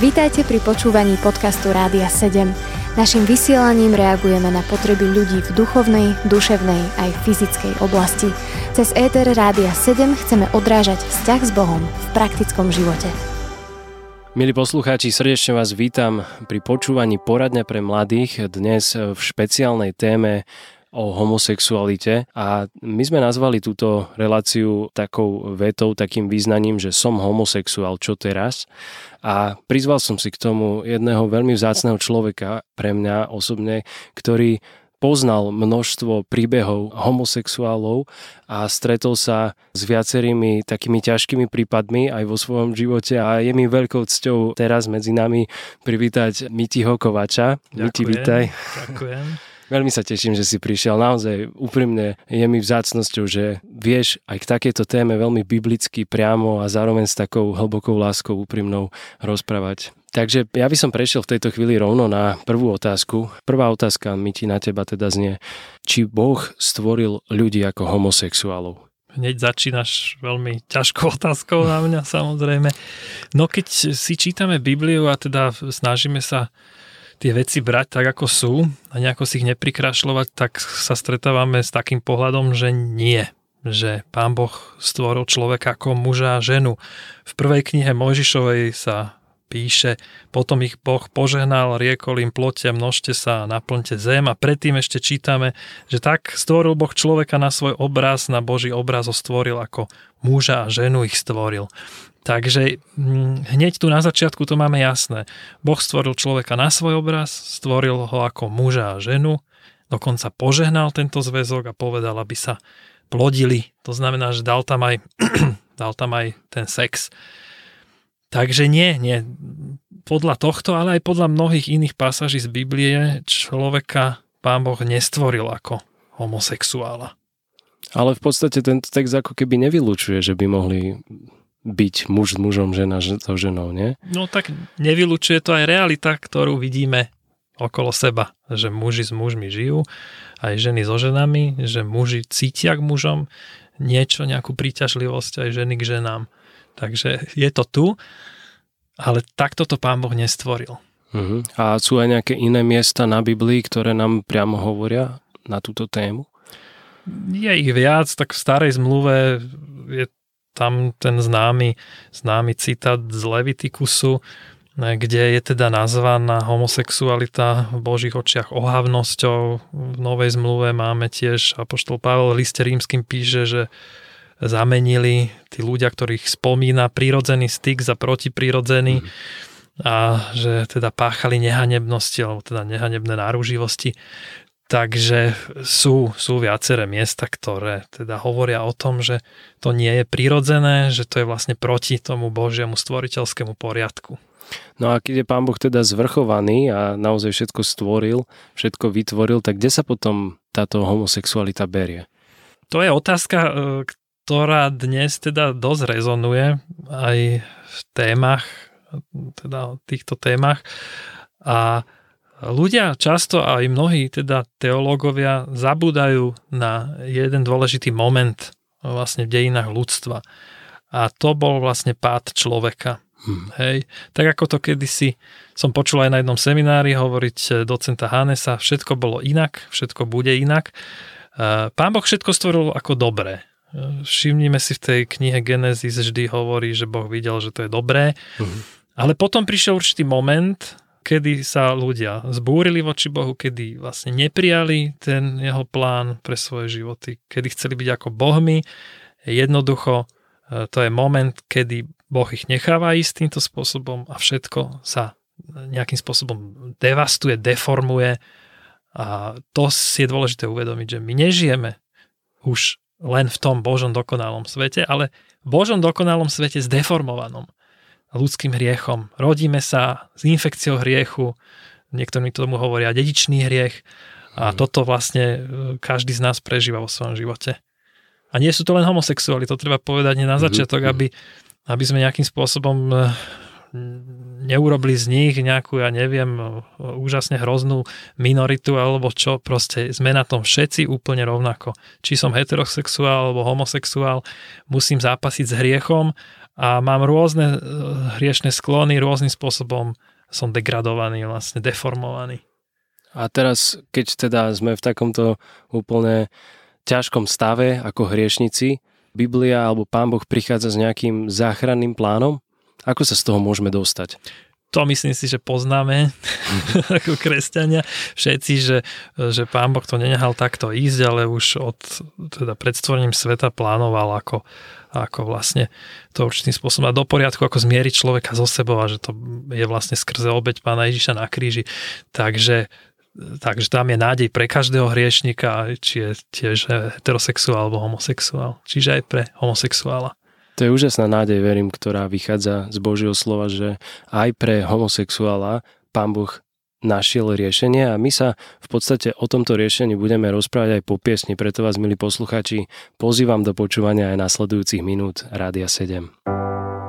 Vítajte pri počúvaní podcastu Rádia 7. Naším vysielaním reagujeme na potreby ľudí v duchovnej, duševnej aj fyzickej oblasti. Cez ETR Rádia 7 chceme odrážať vzťah s Bohom v praktickom živote. Milí poslucháči, srdečne vás vítam pri počúvaní poradňa pre mladých dnes v špeciálnej téme o homosexualite a my sme nazvali túto reláciu takou vetou, takým význaním, že som homosexuál, čo teraz? A prizval som si k tomu jedného veľmi vzácného človeka pre mňa osobne, ktorý poznal množstvo príbehov homosexuálov a stretol sa s viacerými takými ťažkými prípadmi aj vo svojom živote a je mi veľkou cťou teraz medzi nami privítať Mitiho Kovača. Ďakujem, Miti, vítaj. Ďakujem. Veľmi sa teším, že si prišiel. Naozaj úprimne je mi vzácnosťou, že vieš aj k takejto téme veľmi biblicky priamo a zároveň s takou hlbokou láskou úprimnou rozprávať. Takže ja by som prešiel v tejto chvíli rovno na prvú otázku. Prvá otázka mi ti na teba teda znie, či Boh stvoril ľudí ako homosexuálov? Hneď začínaš veľmi ťažkou otázkou na mňa, samozrejme. No keď si čítame Bibliu a teda snažíme sa tie veci brať tak, ako sú a nejako si ich neprikrašľovať, tak sa stretávame s takým pohľadom, že nie že pán Boh stvoril človeka ako muža a ženu. V prvej knihe Mojžišovej sa píše, potom ich Boh požehnal, riekol im plote, množte sa a naplňte zem a predtým ešte čítame, že tak stvoril Boh človeka na svoj obraz, na Boží obraz ho stvoril ako muža a ženu ich stvoril. Takže mm, hneď tu na začiatku to máme jasné. Boh stvoril človeka na svoj obraz, stvoril ho ako muža a ženu, dokonca požehnal tento zväzok a povedal, aby sa plodili. To znamená, že dal tam aj, dal tam aj ten sex. Takže nie, nie. Podľa tohto, ale aj podľa mnohých iných pasáží z Biblie človeka pán Boh nestvoril ako homosexuála. Ale v podstate tento text ako keby nevylučuje, že by mohli byť muž s mužom, žena so ženou, nie? No tak nevylučuje to aj realita, ktorú vidíme okolo seba, že muži s mužmi žijú, aj ženy so ženami, že muži cítia k mužom niečo, nejakú príťažlivosť aj ženy k ženám. Takže je to tu, ale takto to pán Boh nestvoril. Uh-huh. A sú aj nejaké iné miesta na Biblii, ktoré nám priamo hovoria na túto tému? Je ich viac, tak v starej zmluve je tam ten známy, známy citát z Levitikusu, kde je teda nazvaná homosexualita v Božích očiach ohavnosťou. V Novej zmluve máme tiež, Apoštol Pavel liste rímským píše, že zamenili tí ľudia, ktorých spomína prírodzený styk za protiprirodzený mm. a že teda páchali nehanebnosti alebo teda nehanebné náruživosti. Takže sú, sú viaceré miesta, ktoré teda hovoria o tom, že to nie je prirodzené, že to je vlastne proti tomu Božiemu stvoriteľskému poriadku. No a keď je Pán Boh teda zvrchovaný a naozaj všetko stvoril, všetko vytvoril, tak kde sa potom táto homosexualita berie? To je otázka, e, ktorá dnes teda dosť rezonuje aj v témach, teda týchto témach. A Ľudia často aj mnohí teda teológovia zabúdajú na jeden dôležitý moment vlastne v dejinách ľudstva. A to bol vlastne pád človeka. Hmm. Hej. Tak ako to kedysi som počul aj na jednom seminári hovoriť docenta Hanesa, všetko bolo inak, všetko bude inak. Eh, Pán Boh všetko stvoril ako dobré. Všimnime si v tej knihe Genesis vždy hovorí, že Boh videl, že to je dobré. Hmm. Ale potom prišiel určitý moment, kedy sa ľudia zbúrili voči Bohu, kedy vlastne neprijali ten jeho plán pre svoje životy, kedy chceli byť ako bohmi. Jednoducho e, to je moment, kedy Boh ich necháva ísť týmto spôsobom a všetko sa nejakým spôsobom devastuje, deformuje a to si je dôležité uvedomiť, že my nežijeme už len v tom Božom dokonalom svete, ale v Božom dokonalom svete zdeformovanom ľudským hriechom. Rodíme sa s infekciou hriechu, niektorí tomu hovoria dedičný hriech a hmm. toto vlastne e, každý z nás prežíva vo svojom živote. A nie sú to len homosexuáli, to treba povedať nie na mhm, začiatok, mhm. aby, aby sme nejakým spôsobom e, neurobili z nich nejakú, ja neviem, úžasne hroznú minoritu alebo čo, proste sme na tom všetci úplne rovnako. Či som heterosexuál alebo homosexuál, musím zápasiť s hriechom a mám rôzne e, hriešne sklony, rôznym spôsobom som degradovaný, vlastne deformovaný. A teraz, keď teda sme v takomto úplne ťažkom stave ako hriešnici, Biblia alebo Pán Boh prichádza s nejakým záchranným plánom? Ako sa z toho môžeme dostať? to myslím si, že poznáme ako kresťania všetci, že, že pán Boh to nenehal takto ísť, ale už od teda predstvorením sveta plánoval ako, ako vlastne to určitým spôsobom a do poriadku, ako zmieriť človeka so sebou a že to je vlastne skrze obeď pána Ježiša na kríži. Takže Takže tam je nádej pre každého hriešnika, či je tiež heterosexuál alebo homosexuál. Čiže aj pre homosexuála. To je úžasná nádej, verím, ktorá vychádza z Božieho slova, že aj pre homosexuála Pán Boh našiel riešenie a my sa v podstate o tomto riešení budeme rozprávať aj po piesni, preto vás, milí posluchači, pozývam do počúvania aj nasledujúcich minút Rádia 7.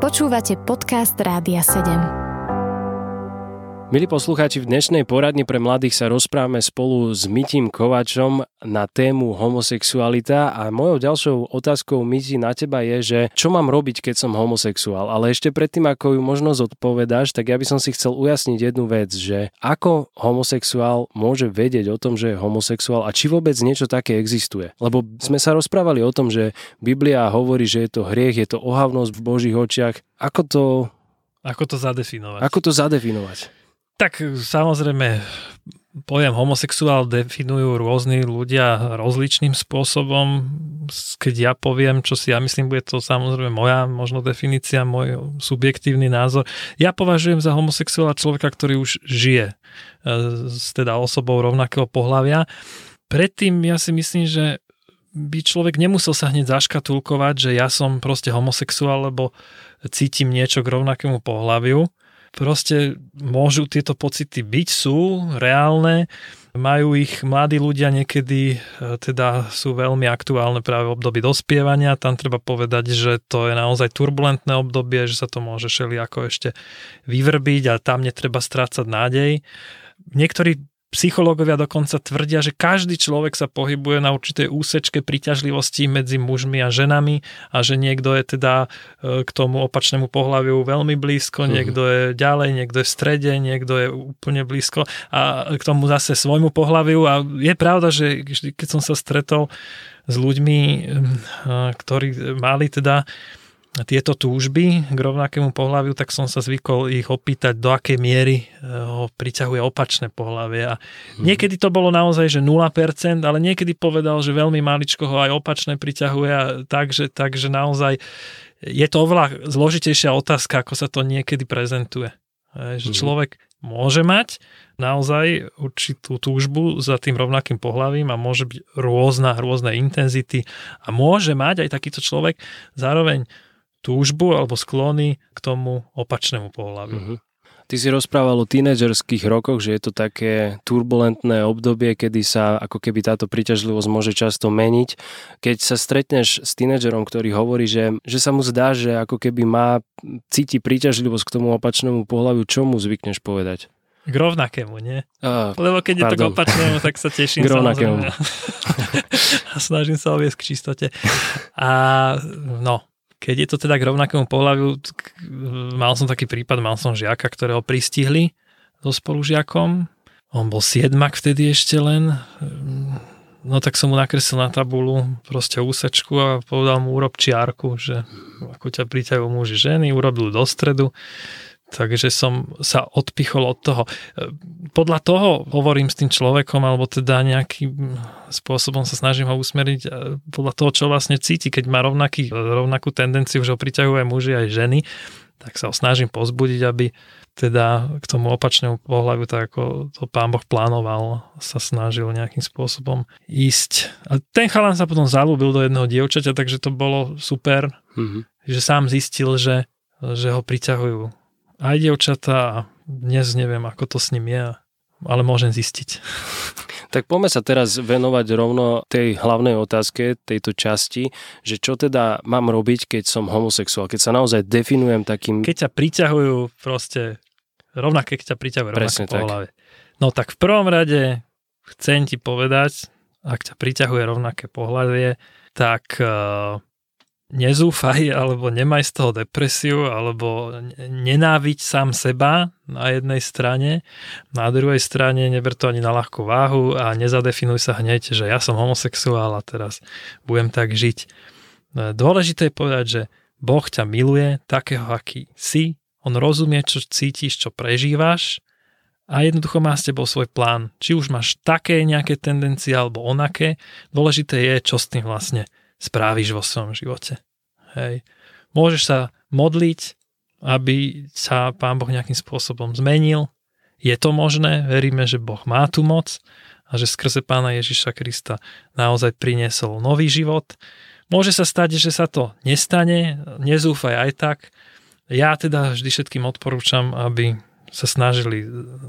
Počúvate podcast Rádia 7. Milí poslucháči, v dnešnej poradni pre mladých sa rozprávame spolu s Mytím Kovačom na tému homosexualita a mojou ďalšou otázkou Myti na teba je, že čo mám robiť, keď som homosexuál. Ale ešte predtým, ako ju možno zodpovedáš, tak ja by som si chcel ujasniť jednu vec, že ako homosexuál môže vedieť o tom, že je homosexuál a či vôbec niečo také existuje. Lebo sme sa rozprávali o tom, že Biblia hovorí, že je to hriech, je to ohavnosť v Božích očiach. Ako to ako to zadefinovať? Ako to zadefinovať? Tak samozrejme, pojem homosexuál definujú rôzni ľudia rozličným spôsobom. Keď ja poviem, čo si ja myslím, bude to samozrejme moja možno definícia, môj subjektívny názor. Ja považujem za homosexuála človeka, ktorý už žije e, s teda osobou rovnakého pohľavia. Predtým ja si myslím, že by človek nemusel sa hneď zaškatulkovať, že ja som proste homosexuál, lebo cítim niečo k rovnakému pohľaviu proste môžu tieto pocity byť, sú reálne, majú ich mladí ľudia niekedy, e, teda sú veľmi aktuálne práve v období dospievania. Tam treba povedať, že to je naozaj turbulentné obdobie, že sa to môže šeli ako ešte vyvrbiť a tam netreba strácať nádej. Niektorí Psychológovia dokonca tvrdia, že každý človek sa pohybuje na určitej úsečke príťažlivosti medzi mužmi a ženami a že niekto je teda e, k tomu opačnému pohľaviu veľmi blízko, mm. niekto je ďalej, niekto je v strede, niekto je úplne blízko a k tomu zase svojmu pohľaviu a je pravda, že keď som sa stretol s ľuďmi, ktorí mali teda tieto túžby k rovnakému pohľaviu, tak som sa zvykol ich opýtať, do akej miery eh, ho priťahuje opačné pohľavie. A hmm. niekedy to bolo naozaj, že 0%, ale niekedy povedal, že veľmi maličko ho aj opačné priťahuje. A takže, takže naozaj je to oveľa zložitejšia otázka, ako sa to niekedy prezentuje. Že hmm. človek môže mať naozaj určitú túžbu za tým rovnakým pohľavím a môže byť rôzna, rôzne intenzity a môže mať aj takýto človek zároveň túžbu alebo sklony k tomu opačnému pohľaviu. Uh-huh. Ty si rozprával o tínedžerských rokoch, že je to také turbulentné obdobie, kedy sa ako keby táto príťažlivosť môže často meniť. Keď sa stretneš s tínedžerom, ktorý hovorí, že, že sa mu zdá, že ako keby má cíti príťažlivosť k tomu opačnému pohľaviu, čo mu zvykneš povedať? K rovnakému, nie? Uh, Lebo keď pardon. je to k opačnému, tak sa teším. K rovnakému. a snažím sa oviesť k čistote. A no, keď je to teda k rovnakému pohľaviu, mal som taký prípad, mal som žiaka, ktorého pristihli so spolužiakom. On bol siedmak vtedy ešte len. No tak som mu nakreslil na tabulu proste úsečku a povedal mu urob čiarku, že ako ťa priťajú muži ženy, urobil do stredu Takže som sa odpichol od toho. Podľa toho hovorím s tým človekom, alebo teda nejakým spôsobom sa snažím ho usmeriť podľa toho, čo vlastne cíti, keď má rovnaký, rovnakú tendenciu, že ho priťahujú aj muži, aj ženy, tak sa ho snažím pozbudiť, aby teda k tomu opačnému pohľaviu, tak ako to pán Boh plánoval, sa snažil nejakým spôsobom ísť. A ten chalan sa potom zalúbil do jedného dievčaťa, takže to bolo super, mm-hmm. že sám zistil, že, že ho priťahujú aj dievčatá dnes neviem, ako to s ním je, ale môžem zistiť. Tak poďme sa teraz venovať rovno tej hlavnej otázke, tejto časti, že čo teda mám robiť, keď som homosexuál, keď sa naozaj definujem takým... Keď ťa priťahujú proste, rovnaké, keď ťa priťahujú rovnaké pohľavie. No tak v prvom rade chcem ti povedať, ak ťa priťahuje rovnaké pohľavie, tak uh, nezúfaj alebo nemaj z toho depresiu alebo nenáviť sám seba na jednej strane, na druhej strane neber to ani na ľahkú váhu a nezadefinuj sa hneď, že ja som homosexuál a teraz budem tak žiť. Dôležité je povedať, že Boh ťa miluje takého, aký si, on rozumie, čo cítiš, čo prežívaš a jednoducho má s tebou svoj plán. Či už máš také nejaké tendencie alebo onaké, dôležité je, čo s tým vlastne správiš vo svojom živote. Hej. Môžeš sa modliť, aby sa Pán Boh nejakým spôsobom zmenil. Je to možné, veríme, že Boh má tu moc a že skrze Pána Ježiša Krista naozaj priniesol nový život. Môže sa stať, že sa to nestane, nezúfaj aj tak. Ja teda vždy všetkým odporúčam, aby sa snažili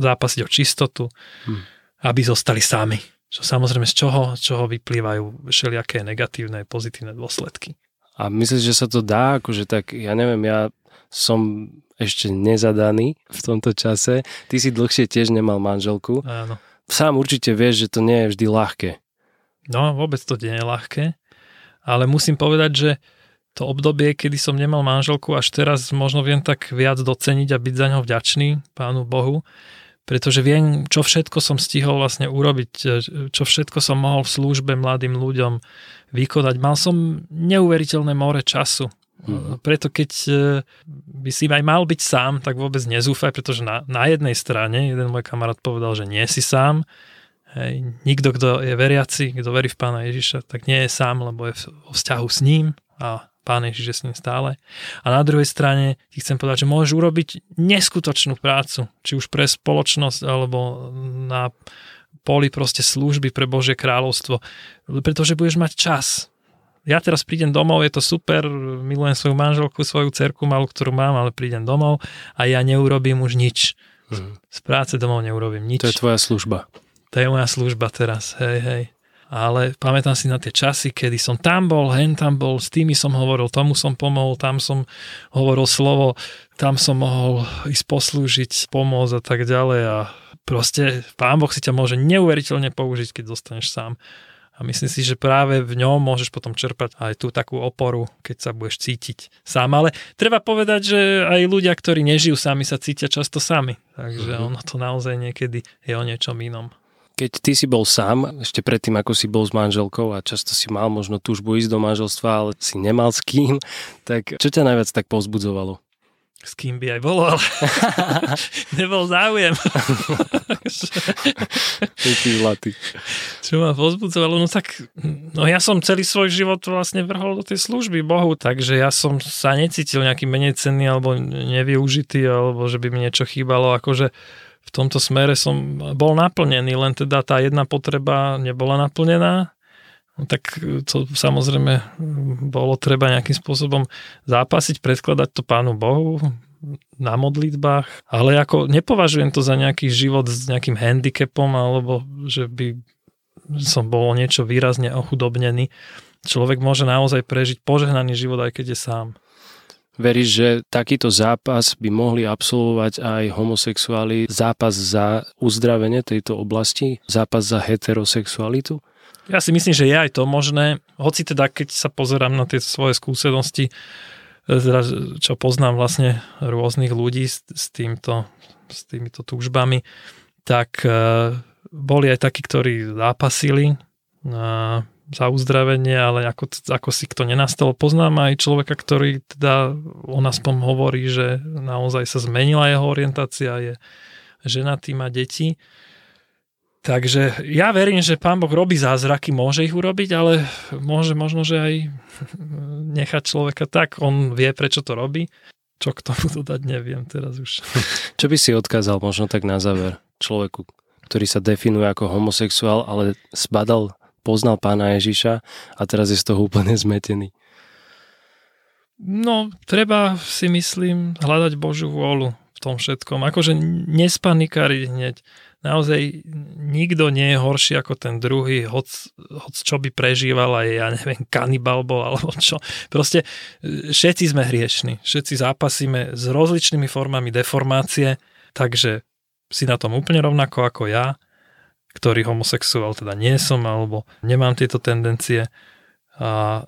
zápasiť o čistotu, hmm. aby zostali sami. Čo samozrejme z čoho, z čoho vyplývajú všelijaké negatívne, pozitívne dôsledky. A myslíš, že sa to dá? Akože tak, ja neviem, ja som ešte nezadaný v tomto čase. Ty si dlhšie tiež nemal manželku. Áno. Sám určite vieš, že to nie je vždy ľahké. No, vôbec to nie je ľahké. Ale musím povedať, že to obdobie, kedy som nemal manželku, až teraz možno viem tak viac doceniť a byť za ňou vďačný Pánu Bohu, pretože viem, čo všetko som stihol vlastne urobiť, e, čo všetko som mohol v službe mladým ľuďom vykonať. Mal som neuveriteľné more času. Mm. Preto keď e, by si aj mal byť sám, tak vôbec nezúfaj, pretože na, na jednej strane, jeden môj kamarát povedal, že nie si sám, Hej, nikto, kto je veriaci, kto verí v Pána Ježiša, tak nie je sám, lebo je v, v vzťahu s ním a Pán Ježiš je s ním stále. A na druhej strane ti chcem povedať, že môžeš urobiť neskutočnú prácu, či už pre spoločnosť, alebo na poli proste služby pre Božie kráľovstvo, pretože budeš mať čas. Ja teraz prídem domov, je to super, milujem svoju manželku, svoju cerku malú, ktorú mám, ale prídem domov a ja neurobím už nič. Mm. Z práce domov neurobím nič. To je tvoja služba. To je moja služba teraz, hej, hej ale pamätám si na tie časy, kedy som tam bol, hen tam bol, s tými som hovoril, tomu som pomohol, tam som hovoril slovo, tam som mohol ísť poslúžiť, pomôcť a tak ďalej a proste Pán Boh si ťa môže neuveriteľne použiť, keď dostaneš sám. A myslím si, že práve v ňom môžeš potom čerpať aj tú takú oporu, keď sa budeš cítiť sám. Ale treba povedať, že aj ľudia, ktorí nežijú sami, sa cítia často sami. Takže mm-hmm. ono to naozaj niekedy je o niečom inom. Keď ty si bol sám, ešte predtým, ako si bol s manželkou a často si mal možno túžbu ísť do manželstva, ale si nemal s kým, tak čo ťa najviac tak povzbudzovalo? S kým by aj bolo, ale nebol záujem. Čo ma povzbudzovalo? No tak, no ja som celý svoj život vlastne vrhol do tej služby Bohu, takže ja som sa necítil nejaký menej cenný alebo nevyužitý, alebo že by mi niečo chýbalo, akože v tomto smere som bol naplnený, len teda tá jedna potreba nebola naplnená, no tak to samozrejme bolo treba nejakým spôsobom zápasiť, predkladať to Pánu Bohu na modlitbách, ale ako nepovažujem to za nejaký život s nejakým handicapom, alebo že by som bol niečo výrazne ochudobnený. Človek môže naozaj prežiť požehnaný život, aj keď je sám. Veríš, že takýto zápas by mohli absolvovať aj homosexuáli, zápas za uzdravenie tejto oblasti, zápas za heterosexualitu? Ja si myslím, že je aj to možné, hoci teda keď sa pozerám na tie svoje skúsenosti, čo poznám vlastne rôznych ľudí s, s, týmto, s týmito túžbami, tak uh, boli aj takí, ktorí zápasili, uh, za uzdravenie, ale ako, ako si kto nenastalo. Poznám aj človeka, ktorý teda, on aspoň hovorí, že naozaj sa zmenila jeho orientácia, je ženatý, má deti. Takže ja verím, že pán Boh robí zázraky, môže ich urobiť, ale môže možno, že aj nechať človeka tak, on vie, prečo to robí. Čo k tomu dodať, neviem teraz už. Čo by si odkázal možno tak na záver človeku, ktorý sa definuje ako homosexuál, ale zbadal poznal pána Ježiša a teraz je z toho úplne zmetený? No, treba si myslím hľadať Božiu vôľu v tom všetkom. Akože nespanikáriť hneď. Naozaj nikto nie je horší ako ten druhý, hoc, hoc čo by prežíval aj, ja neviem, kanibal bol alebo čo. Proste e, všetci sme hriešni, všetci zápasíme s rozličnými formami deformácie, takže si na tom úplne rovnako ako ja ktorý homosexuál teda nie som, alebo nemám tieto tendencie. A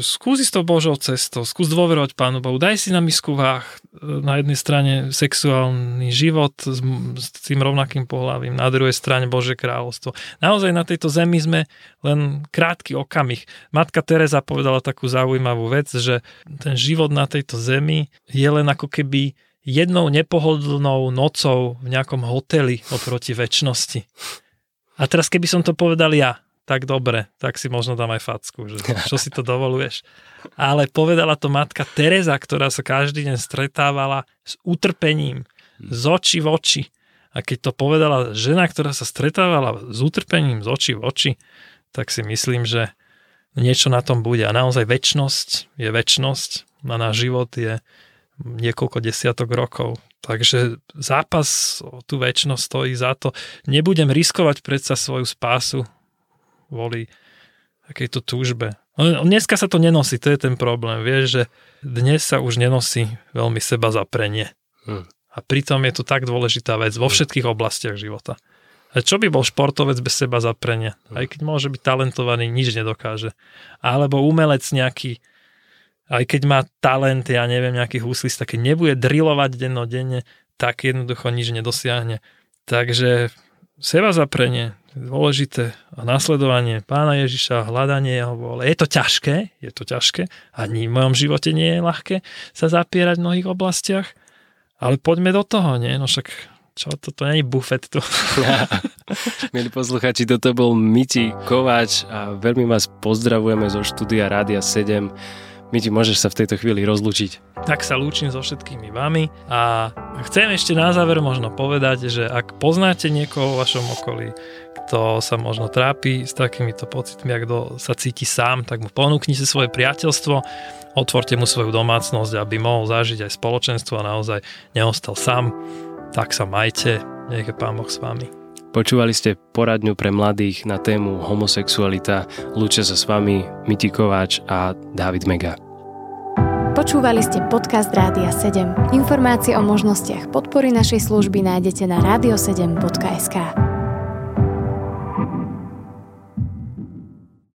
skús s tou Božou cestou, skús dôverovať Pánu Bohu, daj si na misku váh na jednej strane sexuálny život s, s tým rovnakým pohľavím, na druhej strane Bože kráľovstvo. Naozaj na tejto zemi sme len krátky okamih. Matka Teresa povedala takú zaujímavú vec, že ten život na tejto zemi je len ako keby jednou nepohodlnou nocou v nejakom hoteli oproti väčšnosti. A teraz keby som to povedal ja, tak dobre, tak si možno dám aj facku, že čo si to dovoluješ. Ale povedala to matka Teresa, ktorá sa každý deň stretávala s utrpením, z očí v oči. A keď to povedala žena, ktorá sa stretávala s utrpením z očí v oči, tak si myslím, že niečo na tom bude. A naozaj väčnosť je väčnosť a náš život je niekoľko desiatok rokov. Takže zápas o tú väčnosť stojí za to. Nebudem riskovať predsa svoju spásu kvôli takejto túžbe. Dneska sa to nenosí, to je ten problém. Vieš, že dnes sa už nenosí veľmi seba zaprenie. Hmm. A pritom je to tak dôležitá vec vo hm. všetkých oblastiach života. A čo by bol športovec bez seba zaprenia? Hm. Aj keď môže byť talentovaný, nič nedokáže. Alebo umelec nejaký, aj keď má talent, ja neviem, nejaký huslista, keď nebude drilovať dennodenne, tak jednoducho nič nedosiahne. Takže seba zaprenie, dôležité a nasledovanie pána Ježiša, hľadanie jeho vôle. Je to ťažké, je to ťažké ani v mojom živote nie je ľahké sa zapierať v mnohých oblastiach, ale poďme do toho, nie? No však čo, toto nie je bufet tu. Ja. Milí posluchači, toto bol Miti Kováč a veľmi vás pozdravujeme zo štúdia Rádia 7 ti môžeš sa v tejto chvíli rozlúčiť. Tak sa lúčim so všetkými vami a chcem ešte na záver možno povedať, že ak poznáte niekoho v vašom okolí, kto sa možno trápi s takýmito pocitmi, ak kto sa cíti sám, tak mu ponúknite svoje priateľstvo, otvorte mu svoju domácnosť, aby mohol zažiť aj spoločenstvo a naozaj neostal sám. Tak sa majte, nech je Pán Boh s vami. Počúvali ste poradňu pre mladých na tému homosexualita. Lúčia sa s vami Miti Kováč a David Mega. Počúvali ste podcast Rádia 7. Informácie o možnostiach podpory našej služby nájdete na radio7.sk.